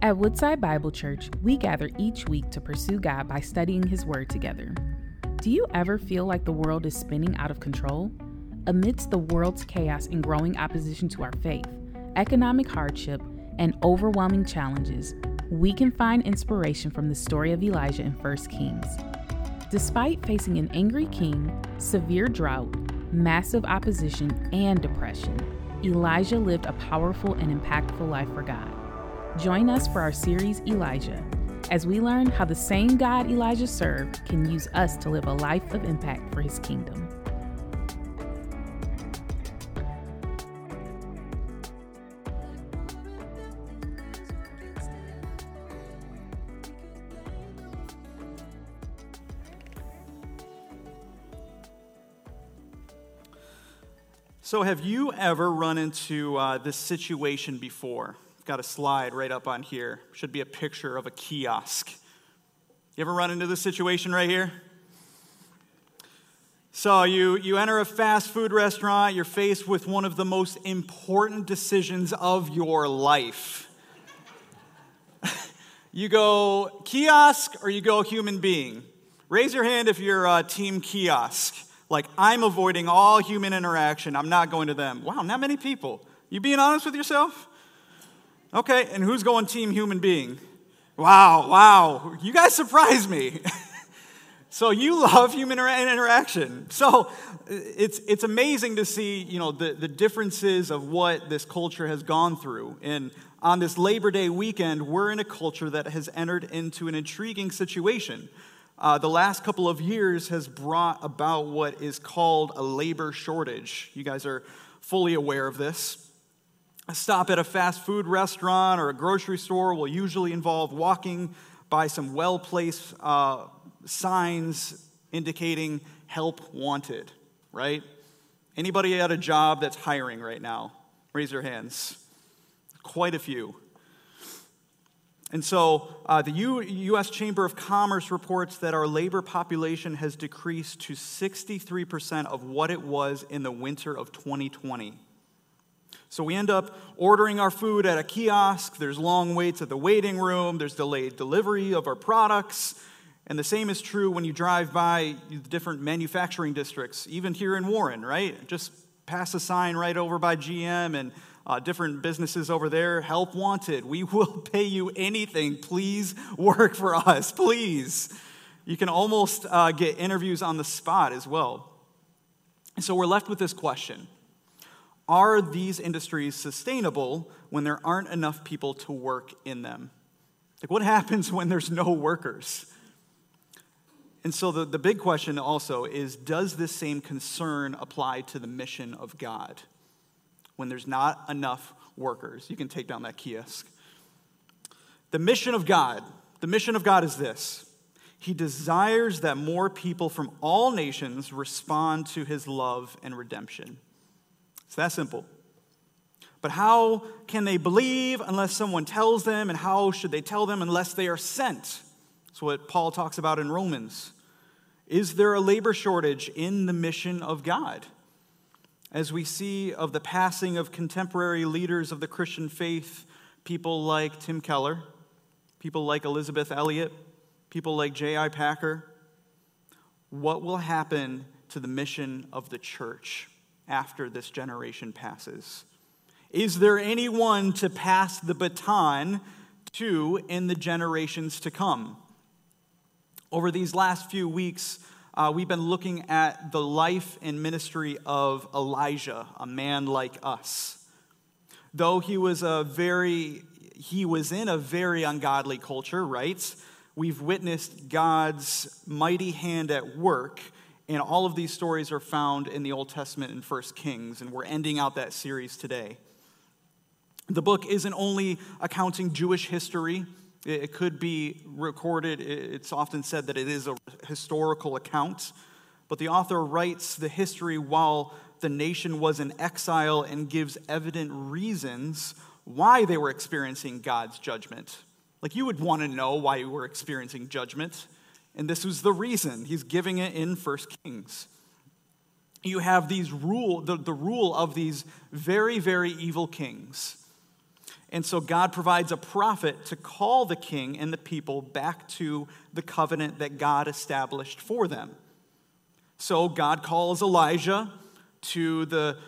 At Woodside Bible Church, we gather each week to pursue God by studying His Word together. Do you ever feel like the world is spinning out of control? Amidst the world's chaos and growing opposition to our faith, economic hardship, and overwhelming challenges, we can find inspiration from the story of Elijah in 1 Kings. Despite facing an angry king, severe drought, massive opposition, and depression, Elijah lived a powerful and impactful life for God. Join us for our series Elijah as we learn how the same God Elijah served can use us to live a life of impact for his kingdom. So, have you ever run into uh, this situation before? Got a slide right up on here. Should be a picture of a kiosk. You ever run into this situation right here? So you, you enter a fast food restaurant, you're faced with one of the most important decisions of your life. you go kiosk or you go human being. Raise your hand if you're uh, team kiosk. Like, I'm avoiding all human interaction. I'm not going to them. Wow, not many people. You being honest with yourself? Okay, and who's going team human being? Wow, wow, you guys surprise me. so you love human interaction. So it's, it's amazing to see, you know, the, the differences of what this culture has gone through. And on this Labor Day weekend, we're in a culture that has entered into an intriguing situation. Uh, the last couple of years has brought about what is called a labor shortage. You guys are fully aware of this. A stop at a fast food restaurant or a grocery store will usually involve walking by some well placed uh, signs indicating help wanted, right? Anybody at a job that's hiring right now? Raise your hands. Quite a few. And so uh, the U- U.S. Chamber of Commerce reports that our labor population has decreased to 63% of what it was in the winter of 2020. So we end up ordering our food at a kiosk. There's long waits at the waiting room. There's delayed delivery of our products. And the same is true when you drive by the different manufacturing districts, even here in Warren, right? Just pass a sign right over by GM and uh, different businesses over there. Help wanted. We will pay you anything. Please work for us, please. You can almost uh, get interviews on the spot as well. And so we're left with this question are these industries sustainable when there aren't enough people to work in them? Like, what happens when there's no workers? And so, the, the big question also is Does this same concern apply to the mission of God when there's not enough workers? You can take down that kiosk. The mission of God, the mission of God is this He desires that more people from all nations respond to His love and redemption. It's that simple. But how can they believe unless someone tells them? And how should they tell them unless they are sent? That's what Paul talks about in Romans. Is there a labor shortage in the mission of God? As we see of the passing of contemporary leaders of the Christian faith, people like Tim Keller, people like Elisabeth Elliot, people like J.I. Packer, what will happen to the mission of the church? After this generation passes? Is there anyone to pass the baton to in the generations to come? Over these last few weeks, uh, we've been looking at the life and ministry of Elijah, a man like us. Though he was a very he was in a very ungodly culture, right? We've witnessed God's mighty hand at work and all of these stories are found in the Old Testament in 1 Kings, and we're ending out that series today. The book isn't only accounting Jewish history, it could be recorded, it's often said that it is a historical account, but the author writes the history while the nation was in exile and gives evident reasons why they were experiencing God's judgment. Like you would want to know why you were experiencing judgment. And this was the reason. He's giving it in First Kings. You have these rule, the, the rule of these very, very evil kings. And so God provides a prophet to call the king and the people back to the covenant that God established for them. So God calls Elijah to, the,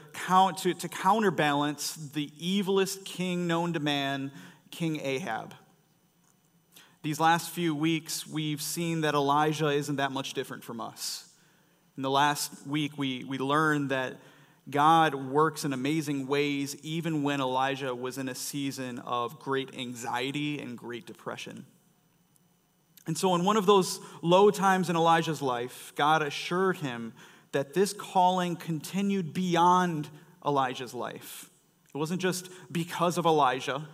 to, to counterbalance the evilest king known to man, King Ahab. These last few weeks, we've seen that Elijah isn't that much different from us. In the last week, we, we learned that God works in amazing ways even when Elijah was in a season of great anxiety and great depression. And so, in one of those low times in Elijah's life, God assured him that this calling continued beyond Elijah's life. It wasn't just because of Elijah,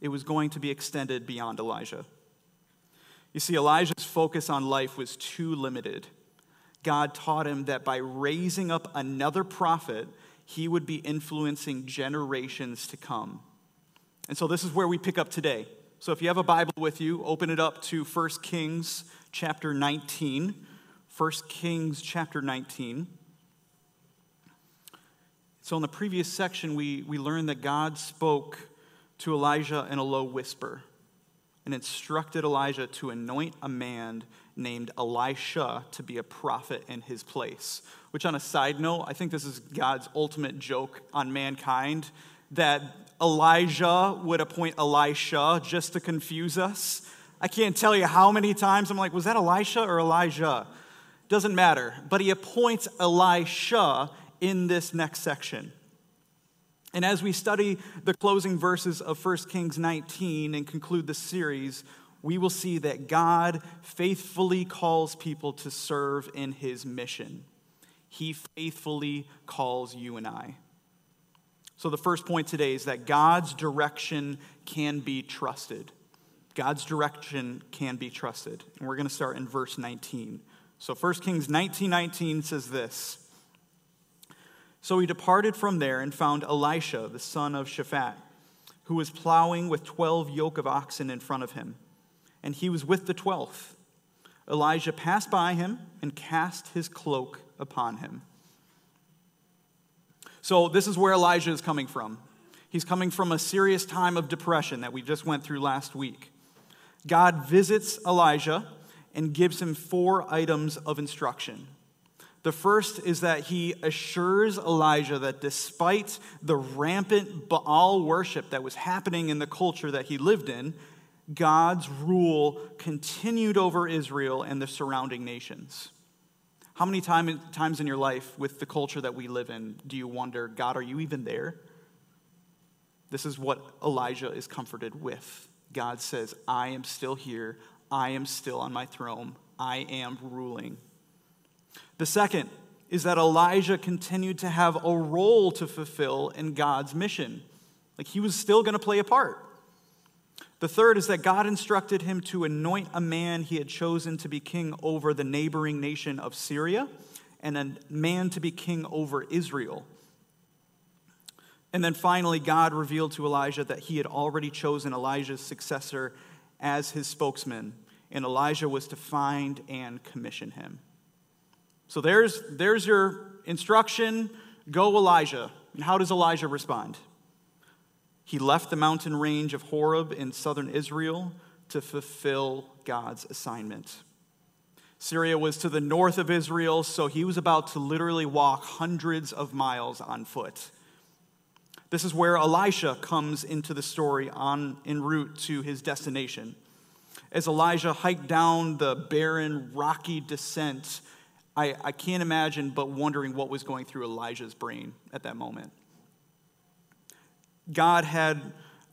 it was going to be extended beyond Elijah. You see, Elijah's focus on life was too limited. God taught him that by raising up another prophet, he would be influencing generations to come. And so this is where we pick up today. So if you have a Bible with you, open it up to 1 Kings chapter 19. 1 Kings chapter 19. So in the previous section, we, we learned that God spoke to Elijah in a low whisper and instructed Elijah to anoint a man named Elisha to be a prophet in his place. Which, on a side note, I think this is God's ultimate joke on mankind that Elijah would appoint Elisha just to confuse us. I can't tell you how many times I'm like, was that Elisha or Elijah? Doesn't matter. But he appoints Elisha in this next section. And as we study the closing verses of 1 Kings 19 and conclude the series, we will see that God faithfully calls people to serve in his mission. He faithfully calls you and I. So, the first point today is that God's direction can be trusted. God's direction can be trusted. And we're going to start in verse 19. So 1 Kings 19 19 says this so he departed from there and found Elisha, the son of Shaphat, who was plowing with twelve yoke of oxen in front of him, and he was with the twelfth. Elijah passed by him and cast his cloak upon him. So, this is where Elijah is coming from. He's coming from a serious time of depression that we just went through last week. God visits Elijah and gives him four items of instruction. The first is that he assures Elijah that despite the rampant Baal worship that was happening in the culture that he lived in, God's rule continued over Israel and the surrounding nations. How many time, times in your life, with the culture that we live in, do you wonder, God, are you even there? This is what Elijah is comforted with. God says, I am still here. I am still on my throne. I am ruling. The second is that Elijah continued to have a role to fulfill in God's mission. Like he was still going to play a part. The third is that God instructed him to anoint a man he had chosen to be king over the neighboring nation of Syria and a man to be king over Israel. And then finally, God revealed to Elijah that he had already chosen Elijah's successor as his spokesman, and Elijah was to find and commission him. So there's, there's your instruction go, Elijah. And how does Elijah respond? He left the mountain range of Horeb in southern Israel to fulfill God's assignment. Syria was to the north of Israel, so he was about to literally walk hundreds of miles on foot. This is where Elisha comes into the story on en route to his destination. As Elijah hiked down the barren, rocky descent I, I can't imagine but wondering what was going through Elijah's brain at that moment. God had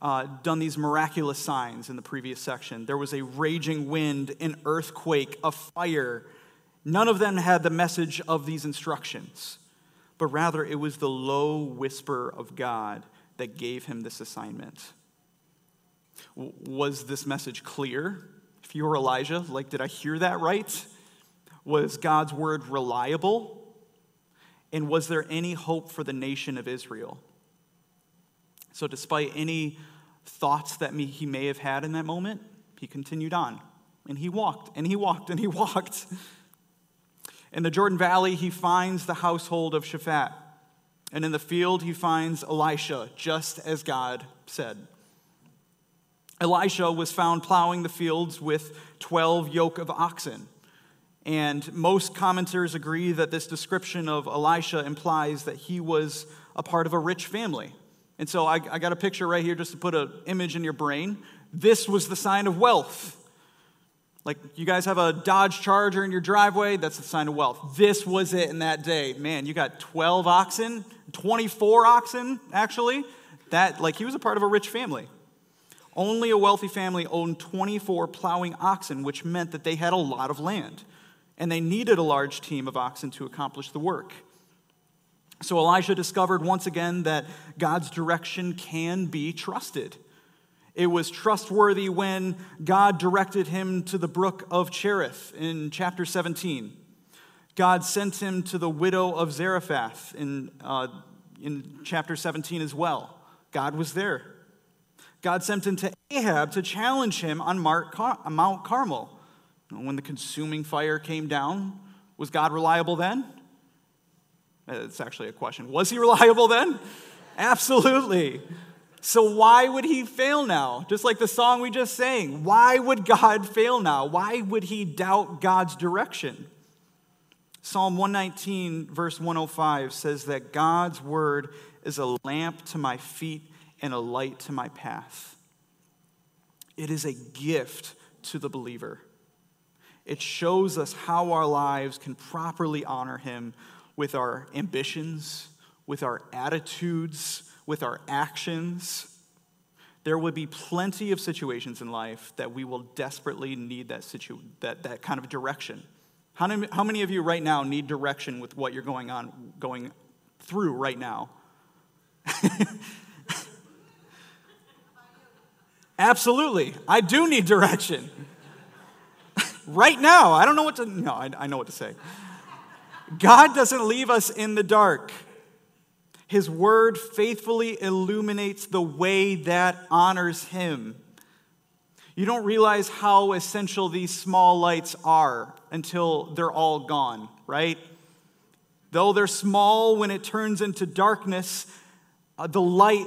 uh, done these miraculous signs in the previous section. There was a raging wind, an earthquake, a fire. None of them had the message of these instructions, but rather it was the low whisper of God that gave him this assignment. Was this message clear? If you were Elijah, like, did I hear that right? Was God's word reliable? And was there any hope for the nation of Israel? So, despite any thoughts that he may have had in that moment, he continued on. And he walked, and he walked, and he walked. In the Jordan Valley, he finds the household of Shaphat. And in the field, he finds Elisha, just as God said. Elisha was found plowing the fields with 12 yoke of oxen. And most commenters agree that this description of Elisha implies that he was a part of a rich family. And so I, I got a picture right here just to put an image in your brain. This was the sign of wealth. Like you guys have a Dodge Charger in your driveway, that's the sign of wealth. This was it in that day. Man, you got 12 oxen, 24 oxen, actually. That, like, he was a part of a rich family. Only a wealthy family owned 24 plowing oxen, which meant that they had a lot of land. And they needed a large team of oxen to accomplish the work. So Elijah discovered once again that God's direction can be trusted. It was trustworthy when God directed him to the brook of Cherith in chapter 17. God sent him to the widow of Zarephath in, uh, in chapter 17 as well. God was there. God sent him to Ahab to challenge him on Mount Carmel. When the consuming fire came down, was God reliable then? Uh, it's actually a question. Was he reliable then? Absolutely. So, why would he fail now? Just like the song we just sang. Why would God fail now? Why would he doubt God's direction? Psalm 119, verse 105 says that God's word is a lamp to my feet and a light to my path. It is a gift to the believer. It shows us how our lives can properly honor him with our ambitions, with our attitudes, with our actions. There would be plenty of situations in life that we will desperately need that, situ- that, that kind of direction. How many, how many of you right now need direction with what you're going on, going through right now? Absolutely. I do need direction. Right now. I don't know what to, no, I, I know what to say. God doesn't leave us in the dark. His word faithfully illuminates the way that honors him. You don't realize how essential these small lights are until they're all gone, right? Though they're small, when it turns into darkness, uh, the light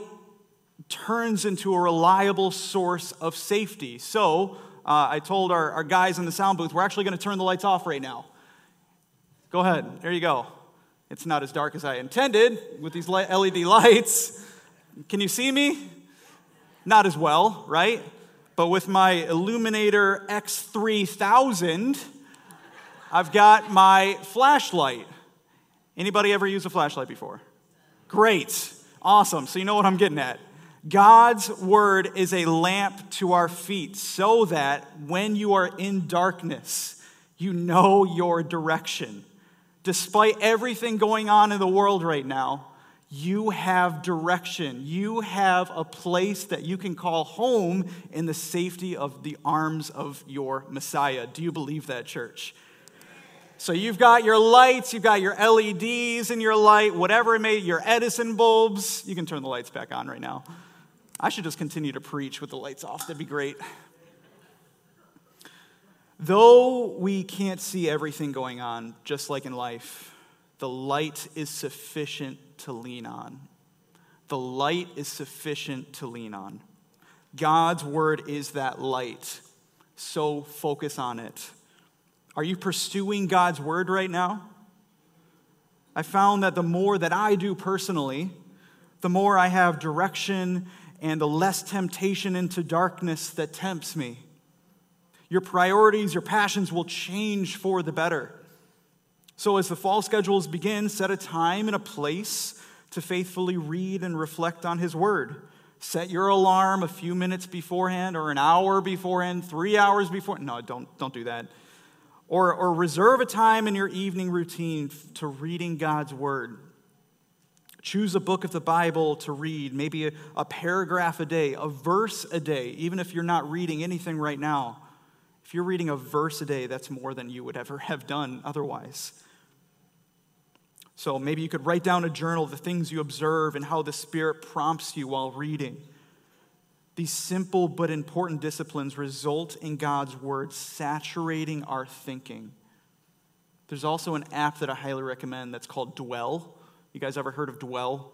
turns into a reliable source of safety. So, uh, I told our, our guys in the sound booth, we're actually going to turn the lights off right now. Go ahead, there you go. It's not as dark as I intended with these LED lights. Can you see me? Not as well, right? But with my Illuminator X3000, I've got my flashlight. Anybody ever use a flashlight before? Great. Awesome. So you know what I'm getting at. God's word is a lamp to our feet so that when you are in darkness, you know your direction despite everything going on in the world right now, you have direction. You have a place that you can call home in the safety of the arms of your Messiah. Do you believe that, church? So you've got your lights, you've got your LEDs in your light, whatever it may, your Edison bulbs. You can turn the lights back on right now. I should just continue to preach with the lights off. That'd be great. Though we can't see everything going on, just like in life, the light is sufficient to lean on. The light is sufficient to lean on. God's word is that light, so focus on it. Are you pursuing God's word right now? I found that the more that I do personally, the more I have direction and the less temptation into darkness that tempts me your priorities, your passions will change for the better. So, as the fall schedules begin, set a time and a place to faithfully read and reflect on His Word. Set your alarm a few minutes beforehand, or an hour beforehand, three hours before. No, don't, don't do that. Or, or reserve a time in your evening routine to reading God's Word. Choose a book of the Bible to read, maybe a, a paragraph a day, a verse a day, even if you're not reading anything right now. If you're reading a verse a day, that's more than you would ever have done otherwise. So maybe you could write down a journal the things you observe and how the Spirit prompts you while reading. These simple but important disciplines result in God's Word saturating our thinking. There's also an app that I highly recommend that's called Dwell. You guys ever heard of Dwell?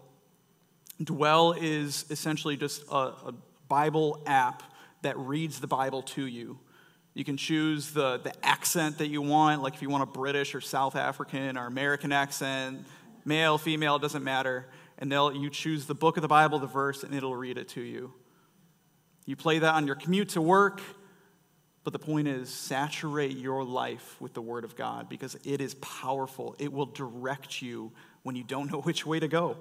Dwell is essentially just a, a Bible app that reads the Bible to you. You can choose the, the accent that you want, like if you want a British or South African or American accent, male, female, doesn't matter. And they'll, you choose the book of the Bible, the verse, and it'll read it to you. You play that on your commute to work, but the point is, saturate your life with the Word of God because it is powerful. It will direct you when you don't know which way to go.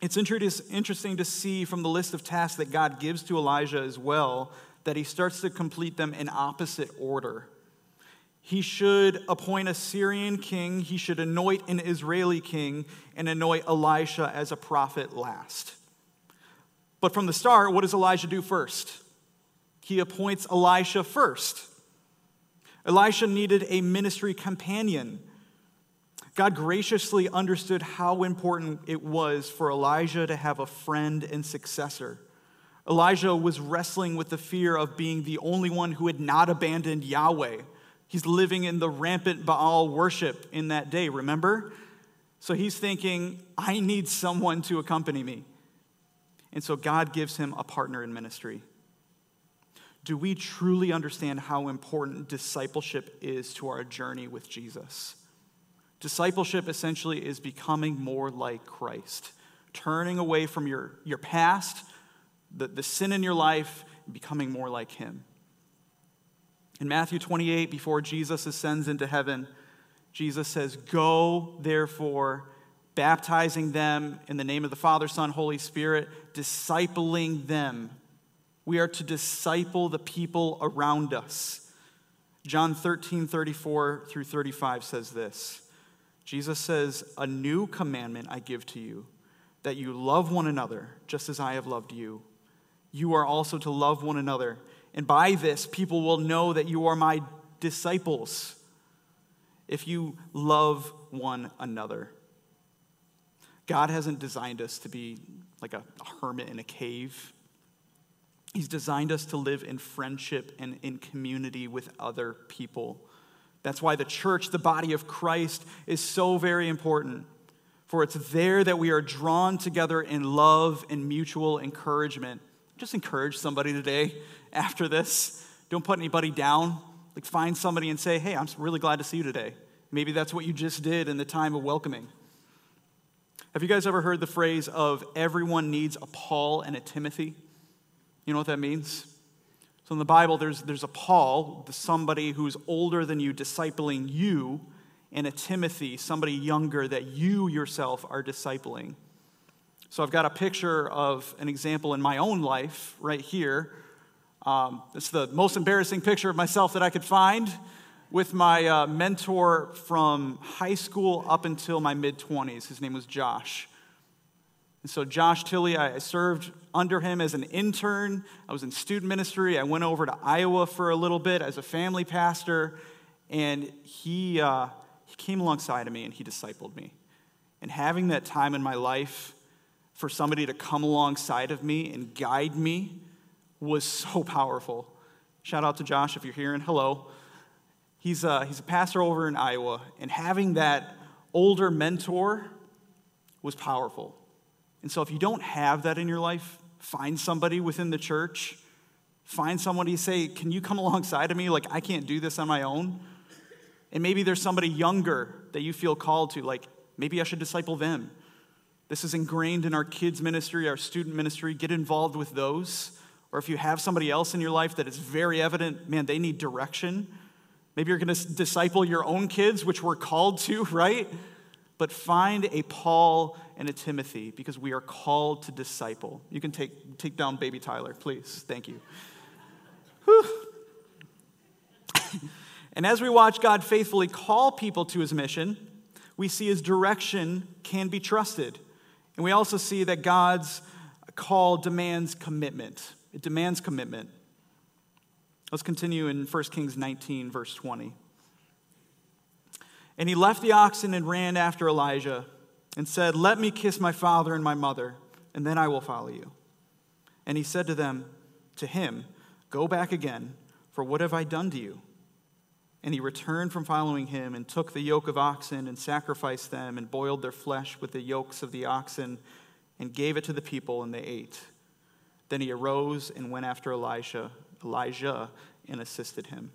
It's interesting to see from the list of tasks that God gives to Elijah as well that he starts to complete them in opposite order. He should appoint a Syrian king, he should anoint an Israeli king, and anoint Elisha as a prophet last. But from the start, what does Elijah do first? He appoints Elisha first. Elisha needed a ministry companion. God graciously understood how important it was for Elijah to have a friend and successor. Elijah was wrestling with the fear of being the only one who had not abandoned Yahweh. He's living in the rampant Baal worship in that day, remember? So he's thinking, I need someone to accompany me. And so God gives him a partner in ministry. Do we truly understand how important discipleship is to our journey with Jesus? Discipleship essentially is becoming more like Christ, turning away from your, your past, the, the sin in your life, and becoming more like Him. In Matthew 28, before Jesus ascends into heaven, Jesus says, Go, therefore, baptizing them in the name of the Father, Son, Holy Spirit, discipling them. We are to disciple the people around us. John 13, 34 through 35 says this Jesus says, A new commandment I give to you, that you love one another just as I have loved you. You are also to love one another. And by this, people will know that you are my disciples if you love one another. God hasn't designed us to be like a, hermit in a cave. He's designed us to live in friendship and in community with other people. That's why the church, the body of Christ, is so very important. For it's there that we are drawn together in love and mutual encouragement. Just encourage somebody today after this. Don't put anybody down. Like find somebody and say, hey, I'm really glad to see you today. Maybe that's what you just did in the time of welcoming. Have you guys ever heard the phrase of everyone needs a Paul and a Timothy? You know what that means? So in the Bible, there's, there's a Paul, somebody who's older than you, discipling you, and a Timothy, somebody younger that you yourself are discipling. So I've got a picture of an example in my own life right here. Um, it's the most embarrassing picture of myself that I could find with my uh, mentor from high school up until my mid 20s. His name was Josh. And so, Josh Tilley, I served under him as an intern. I was in student ministry. I went over to Iowa for a little bit as a family pastor. And he, uh, he came alongside of me and he discipled me. And having that time in my life for somebody to come alongside of me and guide me was so powerful. Shout out to Josh if you're and hello. He's a, he's a pastor over in Iowa, and having that older mentor was powerful. And so, if you don't have that in your life, find somebody within the church. Find somebody say, Can you come alongside of me? Like, I can't do this on my own. And maybe there's somebody younger that you feel called to, like, maybe I should disciple them. This is ingrained in our kids' ministry, our student ministry. Get involved with those. Or if you have somebody else in your life that is very evident, man, they need direction. Maybe you're going to disciple your own kids, which we're called to, right? but find a Paul and a Timothy because we are called to disciple. You can take, take down baby Tyler, please. Thank you. and as we watch God faithfully call people to his mission, we see his direction can be trusted. And we also see that God's call demands commitment. It demands commitment. Let's continue in 1 Kings 19, verse 20. And he left the oxen and ran after Elijah and said, Let me kiss my father and my mother, and then I will follow you. And he said to them, to him, Go back again, for what have I done to you? And he returned from following him and took the yoke of oxen and sacrificed them and boiled their flesh with the yokes of the oxen and gave it to the people, and they ate. Then he arose and went after Elisha, Elijah and assisted him.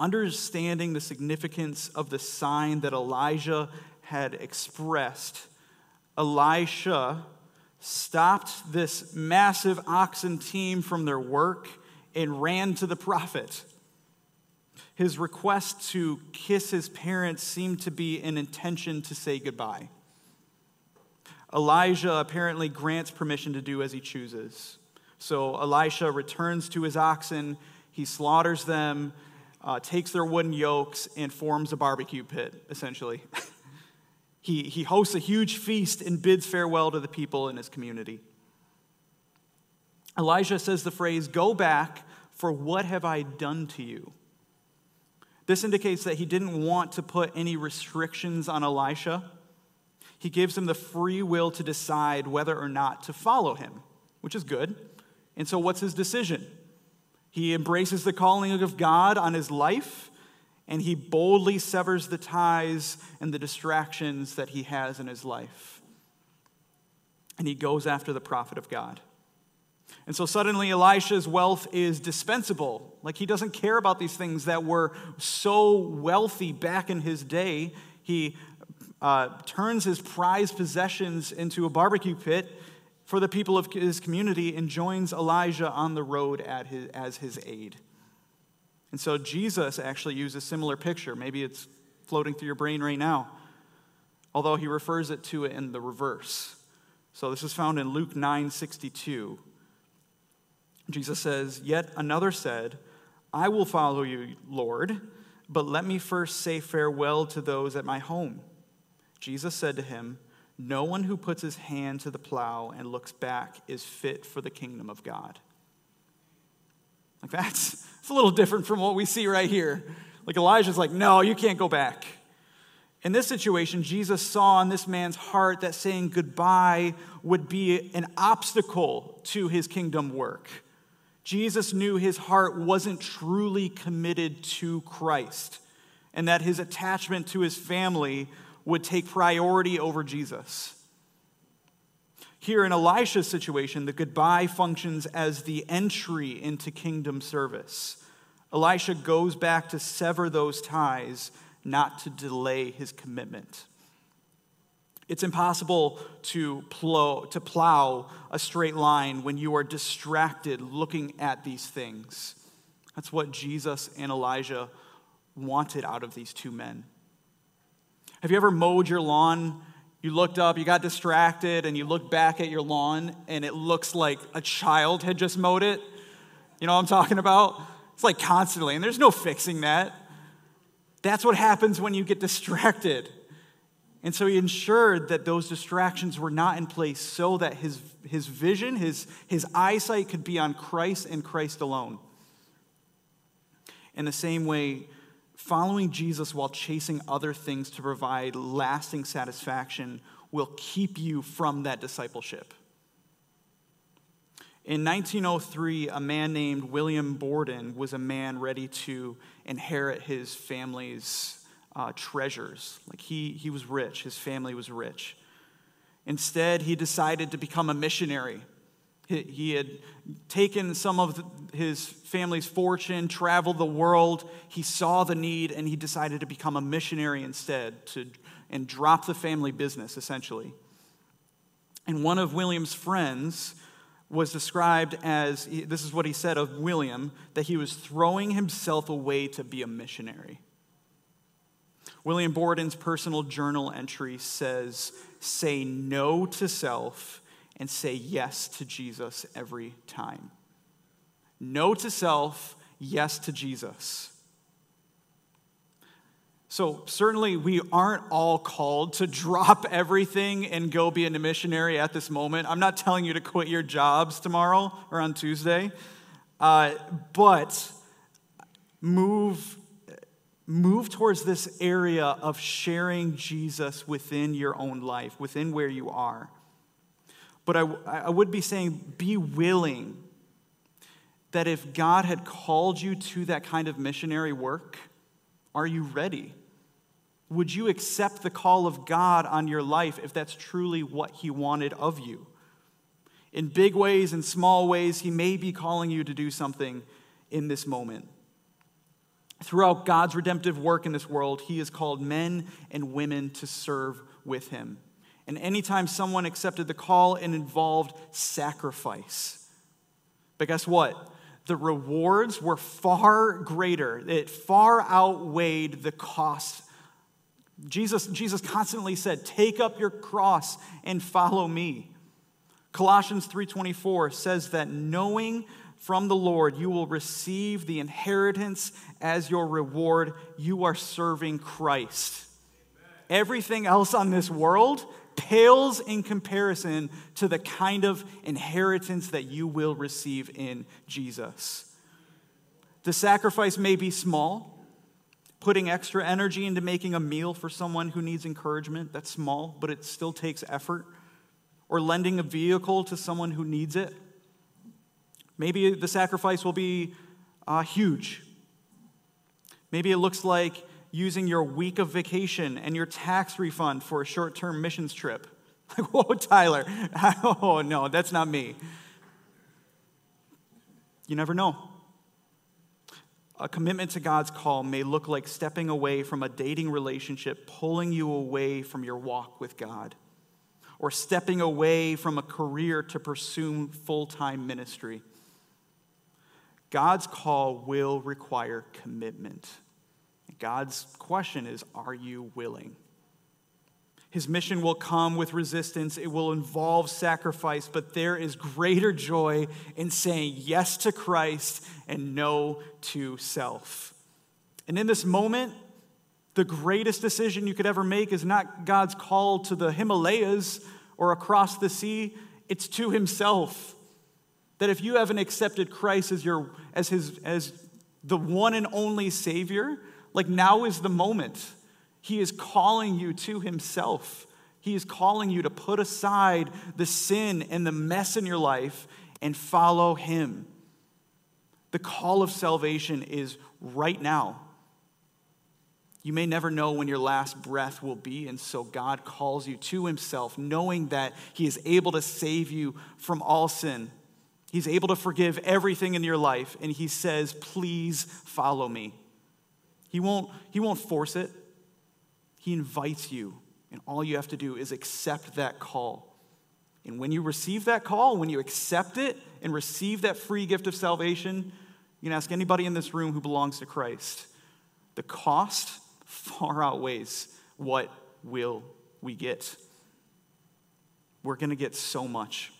Understanding the significance of the sign that Elijah had expressed, Elisha stopped this massive oxen team from their work and ran to the prophet. His request to kiss his parents seemed to be an intention to say goodbye. Elijah apparently grants permission to do as he chooses. So Elisha returns to his oxen, he slaughters them, uh, takes their wooden yokes, and forms a barbecue pit, essentially. he, he hosts a huge feast and bids farewell to the people in his community. Elijah says the phrase, Go back, for what have I done to you? This indicates that he didn't want to put any restrictions on Elisha. He gives him the free will to decide whether or not to follow him, which is good. And so, what's his decision? He embraces the calling of God on his life, and he boldly severs the ties and the distractions that he has in his life. And he goes after the prophet of God. And so suddenly Elisha's wealth is dispensable. Like he doesn't care about these things that were so wealthy back in his day. He uh, turns his prized possessions into a barbecue pit for the people of his community and joins Elijah on the road his, as his aide. And so Jesus actually uses a similar picture. Maybe it's floating through your brain right now, although he refers it to it in the reverse. So this is found in Luke 9 62. Jesus says, Yet another said, I will follow you, Lord, but let me first say farewell to those at my home. Jesus said to him, No one who puts his hand to the plow and looks back is fit for the kingdom of God. Like that's it's a little different from what we see right here. Like Elijah's like, No, you can't go back. In this situation, Jesus saw in this man's heart that saying goodbye would be an obstacle to his kingdom work. Jesus knew his heart wasn't truly committed to Christ and that his attachment to his family would take priority over Jesus. Here in Elisha's situation, the goodbye functions as the entry into kingdom service. Elisha goes back to sever those ties, not to delay his commitment. It's impossible to plow, to plow a straight line when you are distracted looking at these things. That's what Jesus and Elijah wanted out of these two men. Have you ever mowed your lawn? You looked up, you got distracted, and you look back at your lawn, and it looks like a child had just mowed it. You know what I'm talking about? It's like constantly, and there's no fixing that. That's what happens when you get distracted. And so he ensured that those distractions were not in place so that his, his vision, his, his eyesight could be on Christ and Christ alone. In the same way, following Jesus while chasing other things to provide lasting satisfaction will keep you from that discipleship. In 1903, a man named William Borden was a man ready to inherit his family's uh, treasures. Like he, he was rich, his family was rich. Instead, he decided to become a missionary. He had taken some of his family's fortune, traveled the world. He saw the need, and he decided to become a missionary instead to, and drop the family business, essentially. And one of William's friends was described as this is what he said of William that he was throwing himself away to be a missionary. William Borden's personal journal entry says, Say no to self and say yes to Jesus every time. No to self, yes to Jesus. So, certainly, we aren't all called to drop everything and go be a missionary at this moment. I'm not telling you to quit your jobs tomorrow or on Tuesday, uh, but move, move towards this area of sharing Jesus within your own life, within where you are. But I, I would be saying, be willing that if God had called you to that kind of missionary work, are you ready? Would you accept the call of God on your life if that's truly what He wanted of you? In big ways and small ways, He may be calling you to do something in this moment. Throughout God's redemptive work in this world, He has called men and women to serve with Him. And anytime someone accepted the call, it involved sacrifice. But guess what? The rewards were far greater, it far outweighed the cost. Jesus, Jesus constantly said, Take up your cross and follow me. Colossians 3:24 says that knowing from the Lord you will receive the inheritance as your reward you are serving Christ. Everything else on this world pales in comparison to the kind of inheritance that you will receive in Jesus. The sacrifice may be small, putting extra energy into making a meal for someone who needs encouragement, that's small, but it still takes effort. Or lending a vehicle to someone who needs it. Maybe the sacrifice will be uh, huge. Maybe it looks like using your week of vacation and your tax refund for a short term missions trip. Like, whoa, Tyler. oh, no, that's not me. You never know. A commitment to God's call may look like stepping away from a dating relationship, pulling you away from your walk with God, or stepping away from a career to pursue full time ministry. God's call will require commitment. God's question is Are you willing? His mission will come with resistance. It will involve sacrifice, but there is greater joy in saying yes to Christ and no to self. And in this moment, the greatest decision you could ever make is not God's call to the Himalayas or across the sea, it's to Himself. That if you haven't accepted Christ as, your, as, his, as the one and only Savior, like now is the moment. He is calling you to Himself. He is calling you to put aside the sin and the mess in your life and follow Him. The call of salvation is right now. You may never know when your last breath will be, and so God calls you to Himself, knowing that He is able to save you from all sin. He's able to forgive everything in your life, and He says, Please follow me. He won't, he won't force it. He invites you, and all you have to do is accept that call. And when you receive that call, when you accept it and receive that free gift of salvation, you can ask anybody in this room who belongs to Christ. The cost far outweighs what will we get. We're going to get so much,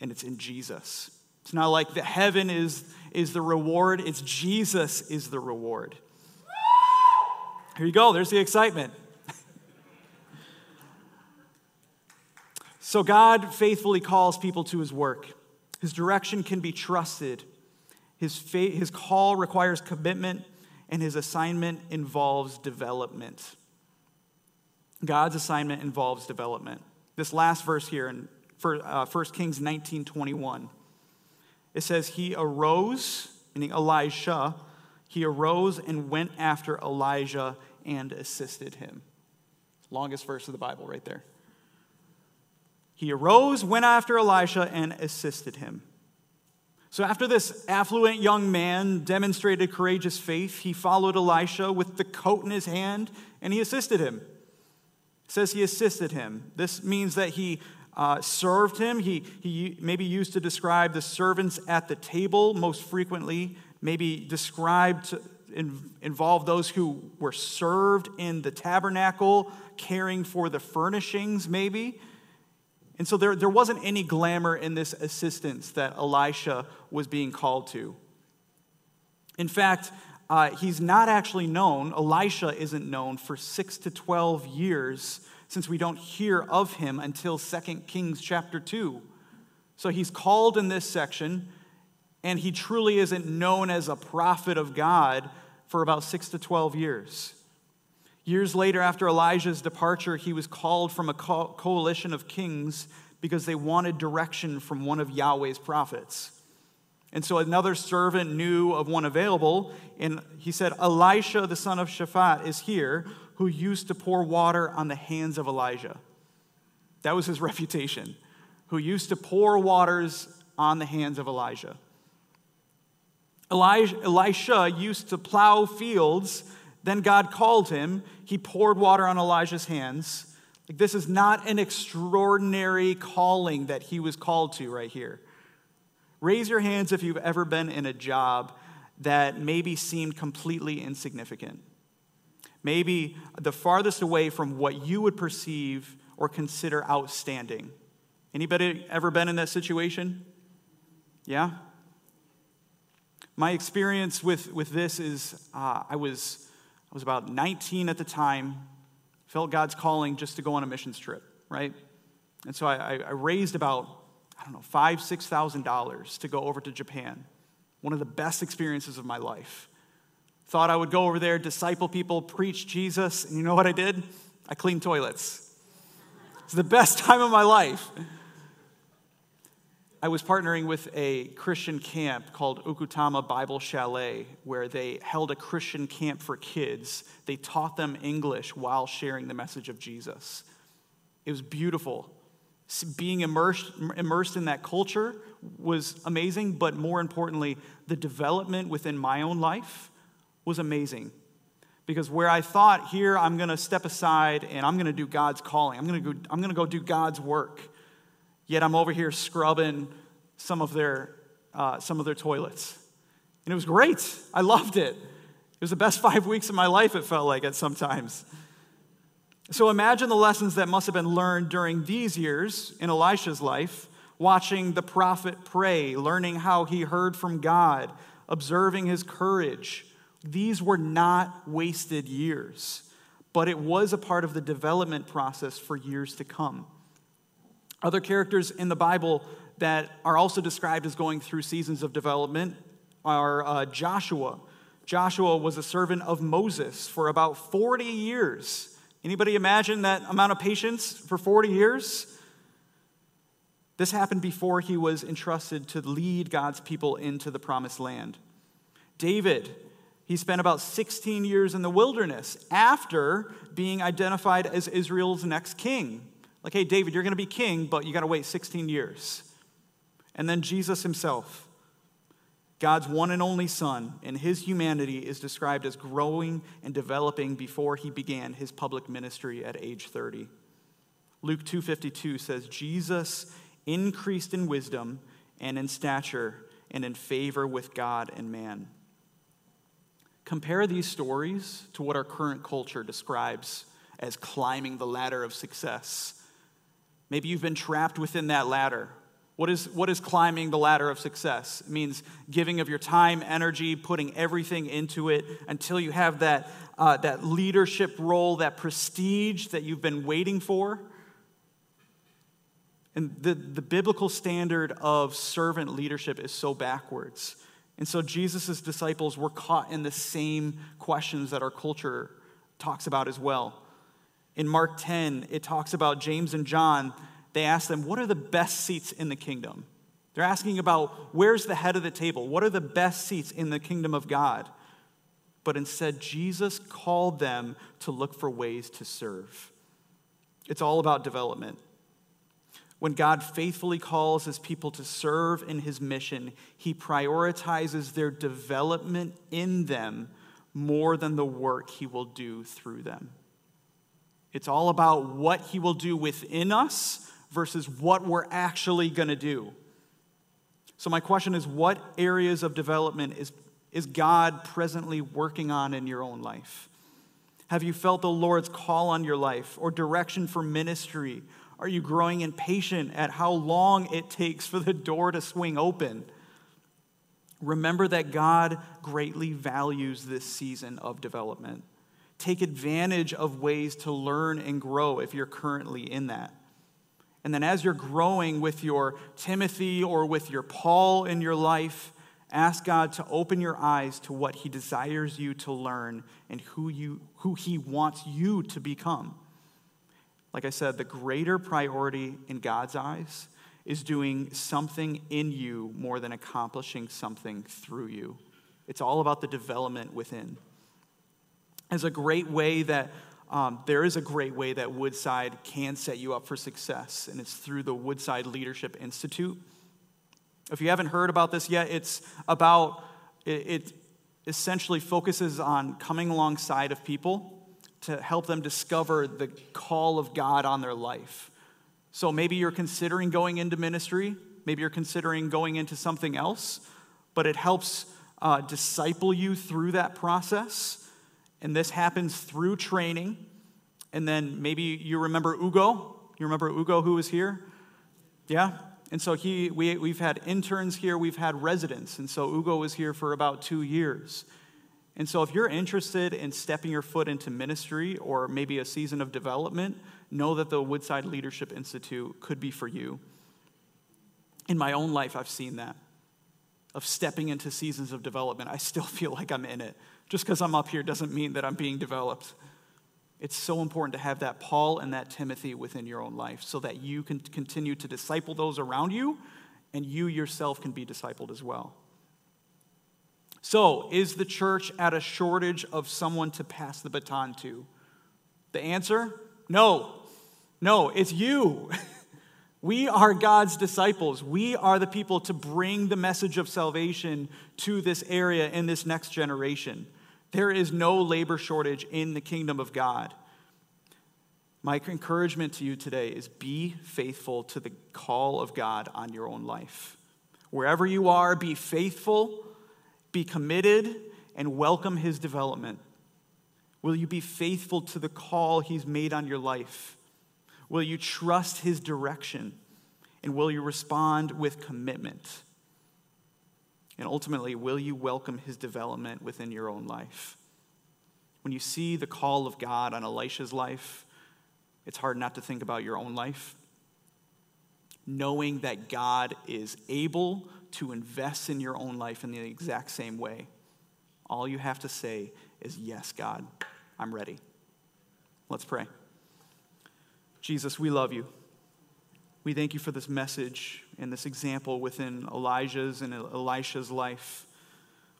and it's in Jesus. It's not like the heaven is, is the reward, it's Jesus is the reward. Here you go, there's the excitement. so, God faithfully calls people to his work. His direction can be trusted. His, fa- his call requires commitment, and his assignment involves development. God's assignment involves development. This last verse here in uh, 1 Kings 19 21, it says, He arose, meaning Elisha, he arose and went after Elijah and assisted him. Longest verse of the Bible, right there. He arose, went after Elisha, and assisted him. So, after this affluent young man demonstrated courageous faith, he followed Elisha with the coat in his hand and he assisted him. It says he assisted him. This means that he uh, served him. He, he maybe used to describe the servants at the table most frequently maybe described to involve those who were served in the tabernacle, caring for the furnishings, maybe. And so there, there wasn't any glamour in this assistance that Elisha was being called to. In fact, uh, he's not actually known, Elisha isn't known for six to 12 years since we don't hear of him until 2 Kings chapter 2. So he's called in this section and he truly isn't known as a prophet of God for about six to 12 years. Years later, after Elijah's departure, he was called from a co- coalition of kings because they wanted direction from one of Yahweh's prophets. And so another servant knew of one available, and he said, Elisha, the son of Shaphat, is here, who used to pour water on the hands of Elijah. That was his reputation who used to pour waters on the hands of Elijah. Elisha used to plow fields. Then God called him. He poured water on Elijah's hands. Like, this is not an extraordinary calling that he was called to right here. Raise your hands if you've ever been in a job that maybe seemed completely insignificant. Maybe the farthest away from what you would perceive or consider outstanding. Anybody ever been in that situation? Yeah? My experience with, with this is uh, I, was, I was about 19 at the time, felt God's calling just to go on a missions trip, right? And so I, I raised about, I don't know, five, six thousand dollars to go over to Japan. One of the best experiences of my life. Thought I would go over there, disciple people, preach Jesus, and you know what I did? I cleaned toilets. It's the best time of my life. I was partnering with a Christian camp called Okutama Bible Chalet, where they held a Christian camp for kids. They taught them English while sharing the message of Jesus. It was beautiful. Being immersed, immersed in that culture was amazing, but more importantly, the development within my own life was amazing. Because where I thought, here I'm going to step aside and I'm going to do God's calling, I'm going to go, I'm going to go do God's work Yet I'm over here scrubbing some of their, uh, some of their toilets. And it was great. I loved it. It was the best five weeks of my life, it felt like at sometimes. So imagine the lessons that must have been learned during these years in Elisha's life, watching the prophet pray, learning how he heard from God, observing his courage. These were not wasted years, but it was a part of the development process for years to come. Other characters in the Bible that are also described as going through seasons of development are uh, Joshua. Joshua was a servant of Moses for about 40 years. Anybody imagine that amount of patience for 40 years? This happened before he was entrusted to lead God's people into the promised land. David, he spent about 16 years in the wilderness after being identified as Israel's next king. Like, hey, David, you're going to be king, but you got to wait 16 years. And then Jesus himself, God's one and only Son, and his humanity is described as growing and developing before he began his public ministry at age 30. Luke 2:52 says Jesus increased in wisdom and in stature and in favor with God and man. Compare these stories to what our current culture describes as climbing the ladder of success Maybe you've been trapped within that ladder. What is, what is climbing the ladder of success? It means giving of your time, energy, putting everything into it until you have that, uh, that leadership role, that prestige that you've been waiting for. And the, the biblical standard of servant leadership is so backwards. And so Jesus' disciples were caught in the same questions that our culture talks about as well. In Mark 10, it talks about James and John. They ask them, What are the best seats in the kingdom? They're asking about where's the head of the table? What are the best seats in the kingdom of God? But instead, Jesus called them to look for ways to serve. It's all about development. When God faithfully calls his people to serve in his mission, he prioritizes their development in them more than the work he will do through them. It's all about what He will do within us versus what we're actually going to do. So, my question is what areas of development is, is God presently working on in your own life? Have you felt the Lord's call on your life or direction for ministry? Are you growing impatient at how long it takes for the door to swing open? Remember that God greatly values this season of development. Take advantage of ways to learn and grow if you're currently in that. And then, as you're growing with your Timothy or with your Paul in your life, ask God to open your eyes to what He desires you to learn and who, you, who He wants you to become. Like I said, the greater priority in God's eyes is doing something in you more than accomplishing something through you. It's all about the development within as a great way that um, there is a great way that Woodside can set you up for success, and it's through the Woodside Leadership Institute. If you haven't heard about this yet, it's about, it, it essentially focuses on coming alongside of people to help them discover the call of God on their life. So maybe you're considering going into ministry, maybe you're considering going into something else, but it helps uh, disciple you through that process. And this happens through training. And then maybe you remember Ugo. You remember Ugo who was here? Yeah? And so he, we, we've had interns here, we've had residents. And so Ugo was here for about two years. And so, if you're interested in stepping your foot into ministry or maybe a season of development, know that the Woodside Leadership Institute could be for you. In my own life, I've seen that of stepping into seasons of development. I still feel like I'm in it. Just because I'm up here doesn't mean that I'm being developed. It's so important to have that Paul and that Timothy within your own life so that you can continue to disciple those around you and you yourself can be discipled as well. So, is the church at a shortage of someone to pass the baton to? The answer? No. No, it's you. We are God's disciples. We are the people to bring the message of salvation to this area in this next generation. There is no labor shortage in the kingdom of God. My encouragement to you today is be faithful to the call of God on your own life. Wherever you are, be faithful be committed and welcome his development? Will you be faithful to the call he's made on your life? Will you trust his direction? And will you respond with commitment? And ultimately, will you welcome his development within your own life? When you see the call of God on Elisha's life, it's hard not to think about your own life. Knowing that God is able to invest in your own life in the exact same way. All you have to say is, Yes, God, I'm ready. Let's pray. Jesus, we love you. We thank you for this message and this example within Elijah's and Elisha's life.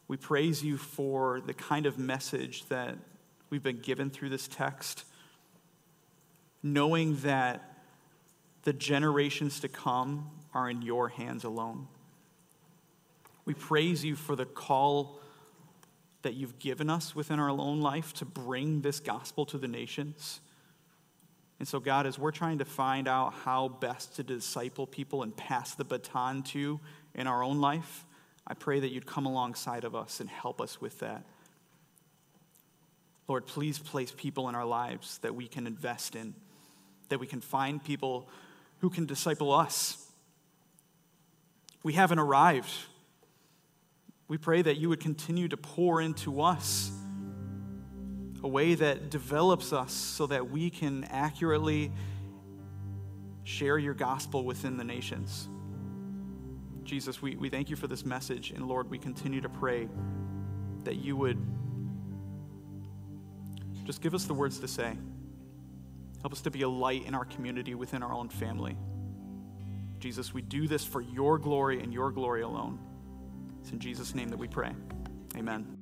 We praise you for the kind of message that we've been given through this text, knowing that the generations to come are in your hands alone. We praise you for the call that you've given us within our own life to bring this gospel to the nations. And so, God, as we're trying to find out how best to disciple people and pass the baton to in our own life, I pray that you'd come alongside of us and help us with that. Lord, please place people in our lives that we can invest in, that we can find people who can disciple us. We haven't arrived. We pray that you would continue to pour into us a way that develops us so that we can accurately share your gospel within the nations. Jesus, we, we thank you for this message. And Lord, we continue to pray that you would just give us the words to say. Help us to be a light in our community within our own family. Jesus, we do this for your glory and your glory alone. It's in Jesus' name that we pray. Amen.